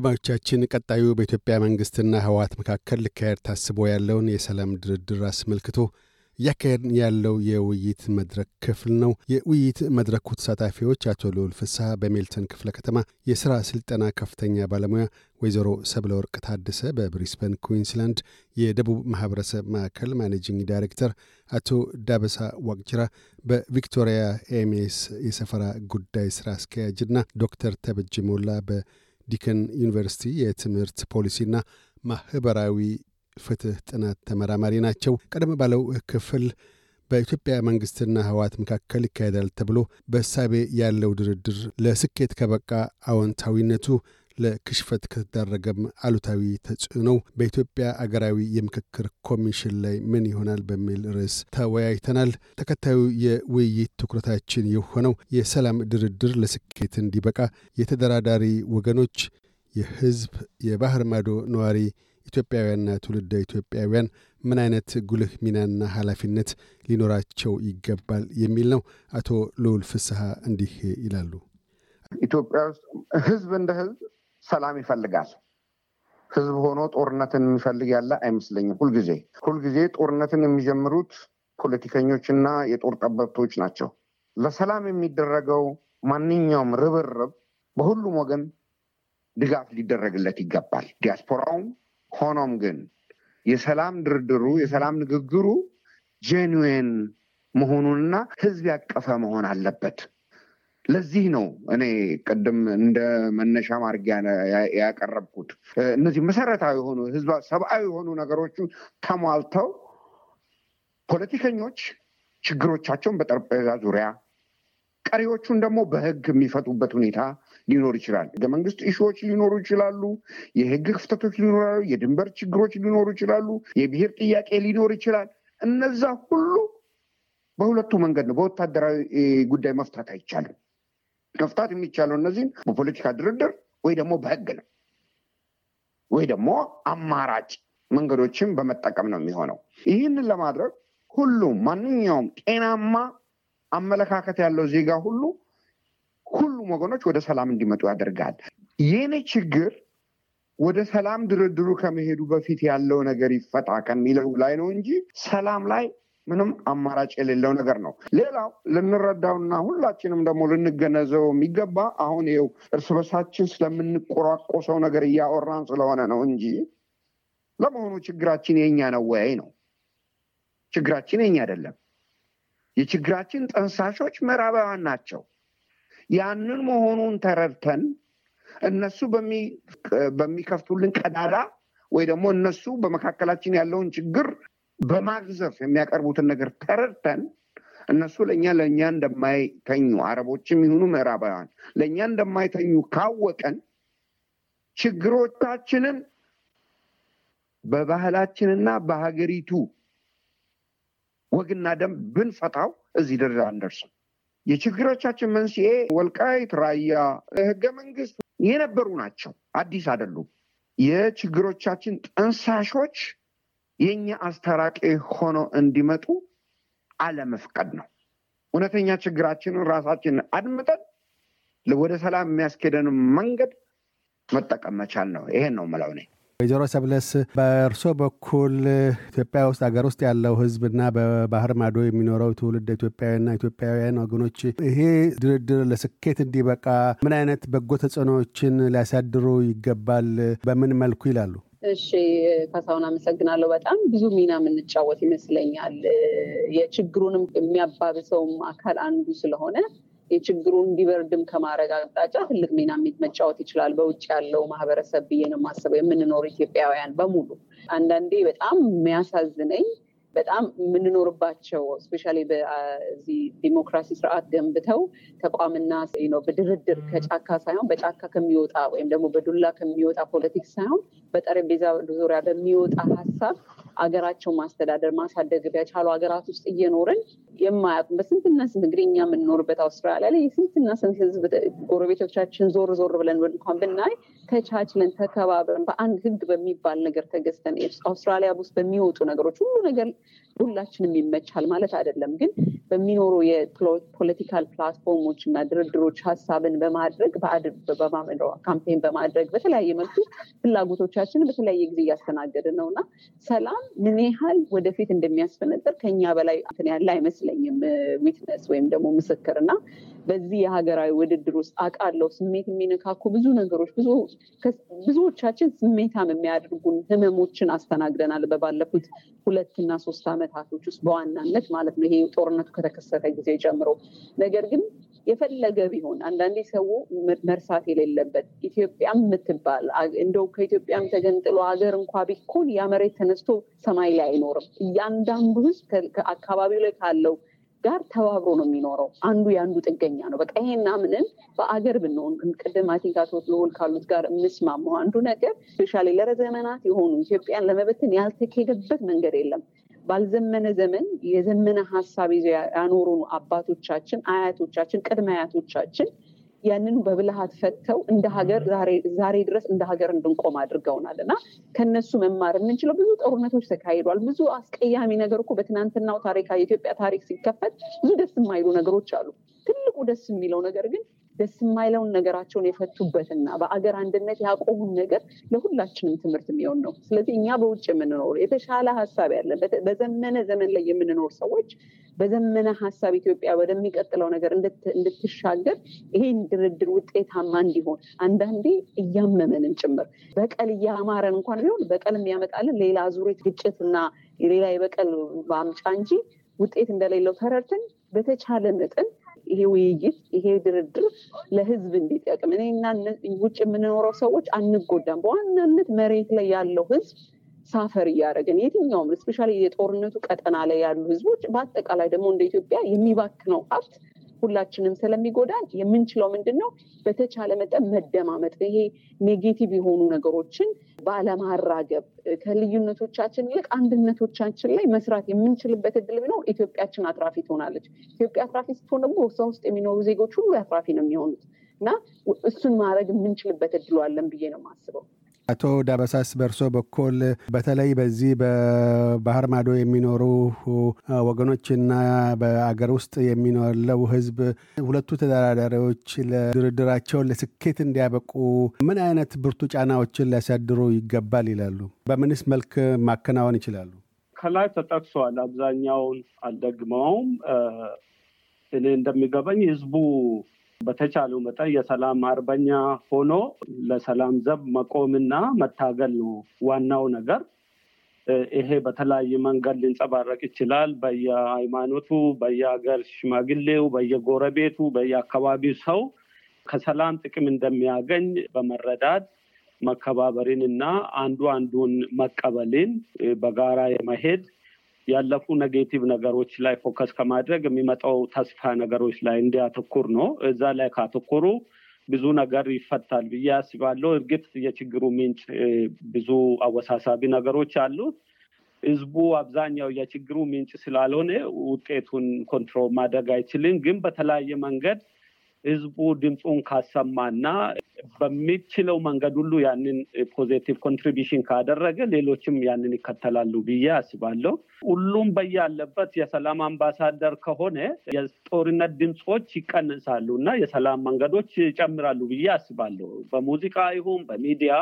አድማጮቻችን ቀጣዩ በኢትዮጵያ መንግስትና ህወሓት መካከል ሊካሄድ ታስቦ ያለውን የሰላም ድርድር አስመልክቶ እያካሄድን ያለው የውይይት መድረክ ክፍል ነው። የውይይት መድረኩ ተሳታፊዎች አቶ ልዑል ፍስሐ በሜልተን ክፍለ ከተማ የሥራ ሥልጠና ከፍተኛ ባለሙያ፣ ወይዘሮ ሰብለ ወርቅ ታደሰ በብሪስበን ኩዊንስላንድ የደቡብ ማኅበረሰብ ማዕከል managing director፣ አቶ ዳበሳ ዋቅጅራ በቪክቶሪያ ኤምኤስ የሰፈራ ጉዳይ ሥራ አስኪያጅና ዶክተር ተበጅ ሞላ በዲከን ዩኒቨርሲቲ የትምህርት ፖሊሲና ማኅበራዊ ፍትህ ጥናት ተመራማሪ ናቸው። ቀደም ባለው ክፍል በኢትዮጵያ መንግስትና ህወሓት መካከል ይካሄዳል ተብሎ በእሳቤ ያለው ድርድር ለስኬት ከበቃ አዎንታዊነቱ ለክሽፈት ከተዳረገም አሉታዊ ተጽዕኖው በኢትዮጵያ አገራዊ የምክክር ኮሚሽን ላይ ምን ይሆናል በሚል ርዕስ ተወያይተናል። ተከታዩ የውይይት ትኩረታችን የሆነው የሰላም ድርድር ለስኬት እንዲበቃ የተደራዳሪ ወገኖች የህዝብ የባህር ማዶ ነዋሪ ኢትዮጵያውያንና ትውልደ ኢትዮጵያውያን ምን አይነት ጉልህ ሚናና ኃላፊነት ሊኖራቸው ይገባል የሚል ነው። አቶ ልዑል ፍስሐ እንዲህ ይላሉ። ኢትዮጵያ ውስጥ ህዝብ እንደ ህዝብ ሰላም ይፈልጋል። ህዝብ ሆኖ ጦርነትን የሚፈልግ ያለ አይመስለኝም። ሁልጊዜ ሁልጊዜ ጦርነትን የሚጀምሩት ፖለቲከኞችና የጦር ጠበብቶች ናቸው። ለሰላም የሚደረገው ማንኛውም ርብርብ በሁሉም ወገን ድጋፍ ሊደረግለት ይገባል። ዲያስፖራውም ሆኖም ግን የሰላም ድርድሩ የሰላም ንግግሩ ጄንዌን መሆኑንና ህዝብ ያቀፈ መሆን አለበት። ለዚህ ነው እኔ ቅድም እንደ መነሻ ማርጊያ ያቀረብኩት እነዚህ መሰረታዊ የሆኑ ሰብአዊ የሆኑ ነገሮቹ ተሟልተው ፖለቲከኞች ችግሮቻቸውን በጠረጴዛ ዙሪያ ቀሪዎቹን ደግሞ በህግ የሚፈቱበት ሁኔታ ሊኖር ይችላል። ህገ መንግስት ኢሹዎች ሊኖሩ ይችላሉ። የህግ ክፍተቶች ሊኖራሉ። የድንበር ችግሮች ሊኖሩ ይችላሉ። የብሔር ጥያቄ ሊኖር ይችላል። እነዛ ሁሉ በሁለቱ መንገድ ነው። በወታደራዊ ጉዳይ መፍታት አይቻልም። መፍታት የሚቻለው እነዚህን በፖለቲካ ድርድር ወይ ደግሞ በህግ ነው ወይ ደግሞ አማራጭ መንገዶችን በመጠቀም ነው የሚሆነው። ይህንን ለማድረግ ሁሉም ማንኛውም ጤናማ አመለካከት ያለው ዜጋ ሁሉ ሁሉም ወገኖች ወደ ሰላም እንዲመጡ ያደርጋል። የኔ ችግር ወደ ሰላም ድርድሩ ከመሄዱ በፊት ያለው ነገር ይፈታ ከሚለው ላይ ነው እንጂ ሰላም ላይ ምንም አማራጭ የሌለው ነገር ነው። ሌላው ልንረዳውና ሁላችንም ደግሞ ልንገነዘበው የሚገባ አሁን ይኸው እርስ በርሳችን ስለምንቆራቆሰው ነገር እያወራን ስለሆነ ነው እንጂ ለመሆኑ ችግራችን የኛ ነው ወይ ነው? ችግራችን የኛ አይደለም። የችግራችን ጠንሳሾች ምዕራባውያን ናቸው። ያንን መሆኑን ተረድተን እነሱ በሚከፍቱልን ቀዳዳ ወይ ደግሞ እነሱ በመካከላችን ያለውን ችግር በማግዘፍ የሚያቀርቡትን ነገር ተረድተን እነሱ ለእኛ ለእኛ እንደማይተኙ አረቦችም ይሁኑ ምዕራባውያን ለእኛ እንደማይተኙ ካወቀን ችግሮቻችንን በባህላችንና በሀገሪቱ ወግና ደንብ ብንፈታው እዚህ ደረጃ አንደርስም። የችግሮቻችን መንስኤ ወልቃይት፣ ራያ፣ ህገ መንግስት የነበሩ ናቸው፣ አዲስ አይደሉም። የችግሮቻችን ጠንሳሾች የእኛ አስታራቂ ሆነው እንዲመጡ አለመፍቀድ ነው። እውነተኛ ችግራችንን ራሳችንን አድምጠን ወደ ሰላም የሚያስኬደን መንገድ መጠቀም መቻል ነው። ይሄን ነው የምለው እኔ። ወይዘሮ ሰብለስ በእርሶ በኩል ኢትዮጵያ ውስጥ ሀገር ውስጥ ያለው ህዝብና በባህር ማዶ የሚኖረው ትውልድ ኢትዮጵያውያንና ኢትዮጵያውያን ወገኖች ይሄ ድርድር ለስኬት እንዲበቃ ምን አይነት በጎ ተጽዕኖዎችን ሊያሳድሩ ይገባል? በምን መልኩ ይላሉ? እሺ ካሳሁን አመሰግናለሁ። በጣም ብዙ ሚና የምንጫወት ይመስለኛል። የችግሩንም የሚያባብሰውም አካል አንዱ ስለሆነ የችግሩን እንዲበርድም ከማድረግ አቅጣጫ ትልቅ ሚና መጫወት ይችላል። በውጭ ያለው ማህበረሰብ ብዬ ነው የማስበው። የምንኖር ኢትዮጵያውያን በሙሉ አንዳንዴ በጣም የሚያሳዝነኝ በጣም የምንኖርባቸው እስፔሻሊ በዚህ ዲሞክራሲ ስርዓት ገንብተው ተቋምና በድርድር ከጫካ ሳይሆን በጫካ ከሚወጣ ወይም ደግሞ በዱላ ከሚወጣ ፖለቲክስ ሳይሆን በጠረጴዛ ዙሪያ በሚወጣ ሀሳብ አገራቸው ማስተዳደር ማሳደግ በቻሉ ሀገራት ውስጥ እየኖርን የማያውቁም በስንትና ስንት እንግዲህ እኛ የምንኖርበት አውስትራሊያ ላይ የስንትና ስንት ህዝብ ጎረቤቶቻችን ዞር ዞር ብለን እንኳን ብናይ ተቻችለን ተከባብረን በአንድ ህግ በሚባል ነገር ተገዝተን አውስትራሊያ ውስጥ በሚወጡ ነገሮች ሁሉ ነገር ሁላችንም ይመቻል ማለት አይደለም። ግን በሚኖሩ የ political platform ኦች እና ድርድሮች ሀሳብን በማድረግ campaign በማድረግ በተለያየ መልኩ ፍላጎቶቻችንን በተለያየ ጊዜ እያስተናገድን ነው እና ሰላም ምን ያህል ወደፊት እንደሚያስፈነጥር ከኛ በላይ እንትን ያለ አይመስለኝም። witness ወይም ደግሞ ምስክር እና በዚህ የሀገራዊ ውድድር ውስጥ አውቃለሁ ስሜት የሚነካኩ ብዙ ነገሮች ብዙዎቻችን ስሜታም የሚያደርጉን ህመሞችን አስተናግደናል በባለፉት ሁለትና ሶስት ዓመታቶች ውስጥ በዋናነት ማለት ነው። ይሄ ጦርነቱ ከተከሰተ ጊዜ ጀምሮ ነገር ግን የፈለገ ቢሆን አንዳንዴ ሰው መርሳት የሌለበት ኢትዮጵያም የምትባል እንደው ከኢትዮጵያም ተገንጥሎ ሀገር እንኳ ቢኮን ያ መሬት ተነስቶ ሰማይ ላይ አይኖርም። እያንዳንዱ ህዝብ ከአካባቢው ላይ ካለው ጋር ተባብሮ ነው የሚኖረው። አንዱ የአንዱ ጥገኛ ነው። በቃ ይሄና ምንም በአገር ብንሆን ቅድም አይ አቶ ልዑል ካሉት ጋር የምስማማው አንዱ ነገር specially ለዘመናት የሆኑ ኢትዮጵያን ለመበተን ያልተካሄደበት መንገድ የለም። ባልዘመነ ዘመን የዘመነ ሀሳብ ይዘው ያኖሩ አባቶቻችን፣ አያቶቻችን፣ ቅድመ አያቶቻችን ያንን በብልሃት ፈተው እንደ ሀገር ዛሬ ድረስ እንደ ሀገር እንድንቆም አድርገውናል እና ከነሱ መማር የምንችለው ብዙ ጦርነቶች ተካሂዷል። ብዙ አስቀያሚ ነገር እኮ በትናንትናው ታሪክ የኢትዮጵያ ታሪክ ሲከፈት ብዙ ደስ የማይሉ ነገሮች አሉ። ትልቁ ደስ የሚለው ነገር ግን ደስ የማይለውን ነገራቸውን የፈቱበትና በአገር አንድነት ያቆሙን ነገር ለሁላችንም ትምህርት የሚሆን ነው። ስለዚህ እኛ በውጭ የምንኖር የተሻለ ሀሳብ ያለን በዘመነ ዘመን ላይ የምንኖር ሰዎች በዘመነ ሀሳብ ኢትዮጵያ ወደሚቀጥለው ነገር እንድትሻገር ይሄን ድርድር ውጤታማ እንዲሆን አንዳንዴ እያመመንን ጭምር በቀል እያማረን እንኳን ቢሆን በቀል የሚያመጣልን ሌላ ዙሪት ግጭትና ሌላ የበቀል ማምጫ እንጂ ውጤት እንደሌለው ተረድተን በተቻለ መጠን ይሄ ውይይት ይሄ ድርድር ለህዝብ እንዲጠቅም እኔና ውጭ የምንኖረው ሰዎች አንጎዳም። በዋናነት መሬት ላይ ያለው ህዝብ suffer እያደረግን የትኛውም specially የጦርነቱ ቀጠና ላይ ያሉ ህዝቦች በአጠቃላይ ደግሞ እንደ ኢትዮጵያ የሚባክነው ሀብት ሁላችንም ስለሚጎዳን የምንችለው ምንድን ነው? በተቻለ መጠን መደማመጥ፣ ይሄ negative የሆኑ ነገሮችን ባለማራገብ ከልዩነቶቻችን ይልቅ አንድነቶቻችን ላይ መስራት የምንችልበት እድል ቢኖር ኢትዮጵያችን አትራፊ ትሆናለች። ኢትዮጵያ አትራፊ ስትሆን ደግሞ እሷ ውስጥ የሚኖሩ ዜጎች ሁሉ አትራፊ ነው የሚሆኑት እና እሱን ማድረግ የምንችልበት እድሉ አለን ብዬ ነው የማስበው። አቶ ዳበሳስ በርሶ በኩል በተለይ በዚህ በባህር ማዶ የሚኖሩ ወገኖችና በአገር ውስጥ የሚኖለው ህዝብ ሁለቱ ተደራዳሪዎች ለድርድራቸውን ለስኬት እንዲያበቁ ምን አይነት ብርቱ ጫናዎችን ሊያሳድሩ ይገባል ይላሉ? በምንስ መልክ ማከናወን ይችላሉ? ከላይ ተጠቅሷል። አብዛኛውን አልደግመውም። እኔ እንደሚገባኝ ህዝቡ በተቻለው መጠን የሰላም አርበኛ ሆኖ ለሰላም ዘብ መቆምና መታገል ነው ዋናው ነገር። ይሄ በተለያየ መንገድ ሊንጸባረቅ ይችላል። በየሃይማኖቱ፣ በየሀገር ሽማግሌው፣ በየጎረቤቱ፣ በየአካባቢው ሰው ከሰላም ጥቅም እንደሚያገኝ በመረዳት መከባበርን እና አንዱ አንዱን መቀበልን በጋራ የመሄድ ያለፉ negative ነገሮች ላይ focus ከማድረግ የሚመጣው ተስፋ ነገሮች ላይ እንዲያተኩር ነው። እዛ ላይ ካተኮሩ ብዙ ነገር ይፈታል ብዬ አስባለሁ። እርግጥ የችግሩ ምንጭ ብዙ አወሳሳቢ ነገሮች አሉት። ህዝቡ አብዛኛው የችግሩ ምንጭ ስላልሆነ ውጤቱን control ማድረግ አይችልም። ግን በተለያየ መንገድ ህዝቡ ድምፁን ካሰማና በሚችለው መንገድ ሁሉ ያንን positive contribution ካደረገ ሌሎችም ያንን ይከተላሉ ብዬ አስባለሁ። ሁሉም በያለበት የሰላም አምባሳደር ከሆነ የጦርነት ድምፆች ይቀንሳሉ እና የሰላም መንገዶች ይጨምራሉ ብዬ አስባለሁ። በሙዚቃ ይሁን በሚዲያ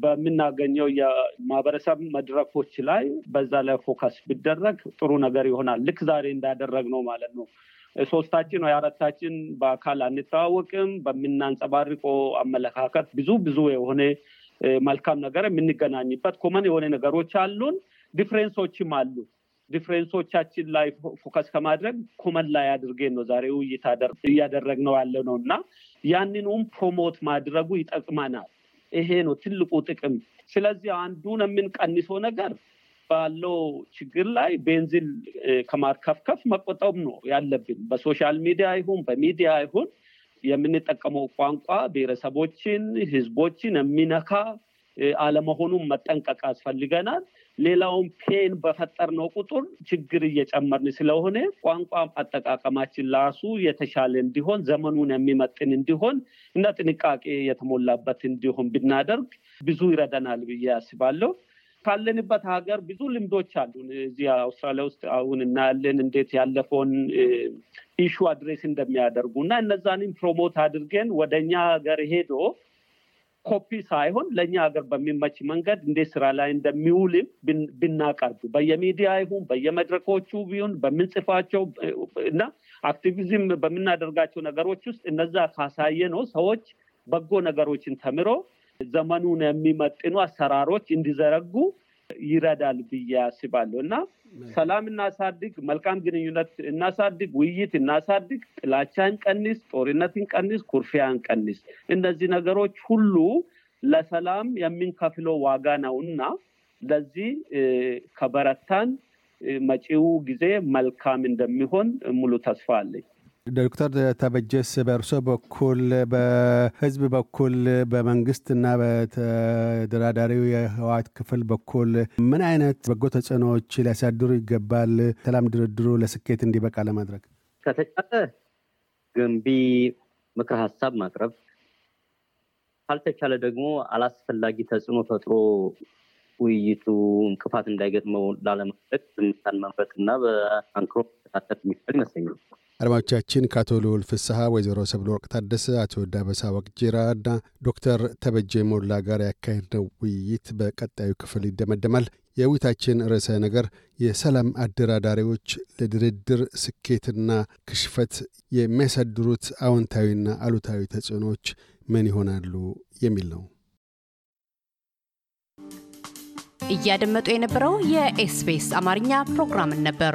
በምናገኘው የማህበረሰብ መድረኮች ላይ በዛ ላይ focus ቢደረግ ጥሩ ነገር ይሆናል። ልክ ዛሬ እንዳደረግ ነው ማለት ነው። ሶስታችን ወይ አራታችን በአካል አንተዋወቅም። በምናንጸባርቀው አመለካከት ብዙ ብዙ የሆነ መልካም ነገር የምንገናኝበት common የሆነ ነገሮች አሉን፣ difference ኦችም አሉ። difference ኦቻችን ላይ focus ከማድረግ common ላይ አድርጌን ነው ዛሬ ውይይት እያደረግነው ያለ ነው እና ያንኑም promote ማድረጉ ይጠቅመናል። ይሄ ነው ትልቁ ጥቅም። ስለዚህ አንዱን የምንቀንሰው ነገር ባለው ችግር ላይ ቤንዚን ከማርከፍከፍ መቆጠብ ነው ያለብን። በ social media ይሁን በሚዲያ ይሁን የምንጠቀመው ቋንቋ ብሔረሰቦችን፣ ህዝቦችን የሚነካ አለመሆኑን መጠንቀቅ ያስፈልገናል። ሌላውን pain በፈጠርነው ቁጥር ችግር እየጨመርን ስለሆነ ቋንቋ አጠቃቀማችን ራሱ የተሻለ እንዲሆን ዘመኑን የሚመጥን እንዲሆን እና ጥንቃቄ የተሞላበት እንዲሆን ብናደርግ ብዙ ይረዳናል ብዬ አስባለሁ። ካለንበት ሀገር ብዙ ልምዶች አሉን። እዚህ አውስትራሊያ ውስጥ አሁን እናያለን እንዴት ያለፈውን issue address እንደሚያደርጉ እና እነዛንም promote አድርገን ወደ እኛ ሀገር ሄዶ ኮፒ ሳይሆን ለእኛ ሀገር በሚመች መንገድ እንዴት ስራ ላይ እንደሚውልም ብናቀርብ በየሚዲያ ይሁን በየመድረኮቹ ቢሆን በምንጽፋቸው እና activism በምናደርጋቸው ነገሮች ውስጥ እነዛ ካሳየ ነው ሰዎች በጎ ነገሮችን ተምሮ ዘመኑን የሚመጥኑ አሰራሮች እንዲዘረጉ ይረዳል ብዬ አስባለሁ እና ሰላም እናሳድግ፣ መልካም ግንኙነት እናሳድግ፣ ውይይት እናሳድግ፣ ጥላቻን ቀንስ፣ ጦርነትን ቀንስ፣ ኩርፊያን ቀንስ። እነዚህ ነገሮች ሁሉ ለሰላም የምንከፍለው ዋጋ ነው እና ለዚህ ከበረታን መጪው ጊዜ መልካም እንደሚሆን ሙሉ ተስፋ አለኝ። ዶክተር ተበጀስ በእርሶ በኩል በህዝብ በኩል በመንግስትና በተደራዳሪው የህወሓት ክፍል በኩል ምን አይነት በጎ ተጽዕኖዎች ሊያሳድሩ ይገባል ሰላም ድርድሩ ለስኬት እንዲበቃ ለማድረግ? ከተቻለ ገንቢ ምክር ሀሳብ ማቅረብ፣ ካልተቻለ ደግሞ አላስፈላጊ ተጽዕኖ ፈጥሮ ውይይቱ እንቅፋት እንዳይገጥመው ላለማድረግ ዝምታን መምረጥ እና በአንክሮ መከታተል የሚቻል ይመስለኛል። አድማጮቻችን ከአቶ ልዑል ፍስሐ፣ ወይዘሮ ሰብለ ወርቅ ታደሰ፣ አቶ ዳበሳ ወቅጅራ እና ዶክተር ተበጀ ሞላ ጋር ያካሄድነው ውይይት በቀጣዩ ክፍል ይደመደማል። የውይይታችን ርዕሰ ነገር የሰላም አደራዳሪዎች ለድርድር ስኬትና ክሽፈት የሚያሳድሩት አዎንታዊና አሉታዊ ተጽዕኖዎች ምን ይሆናሉ የሚል ነው። እያደመጡ የነበረው የ SBS አማርኛ ፕሮግራምን ነበር።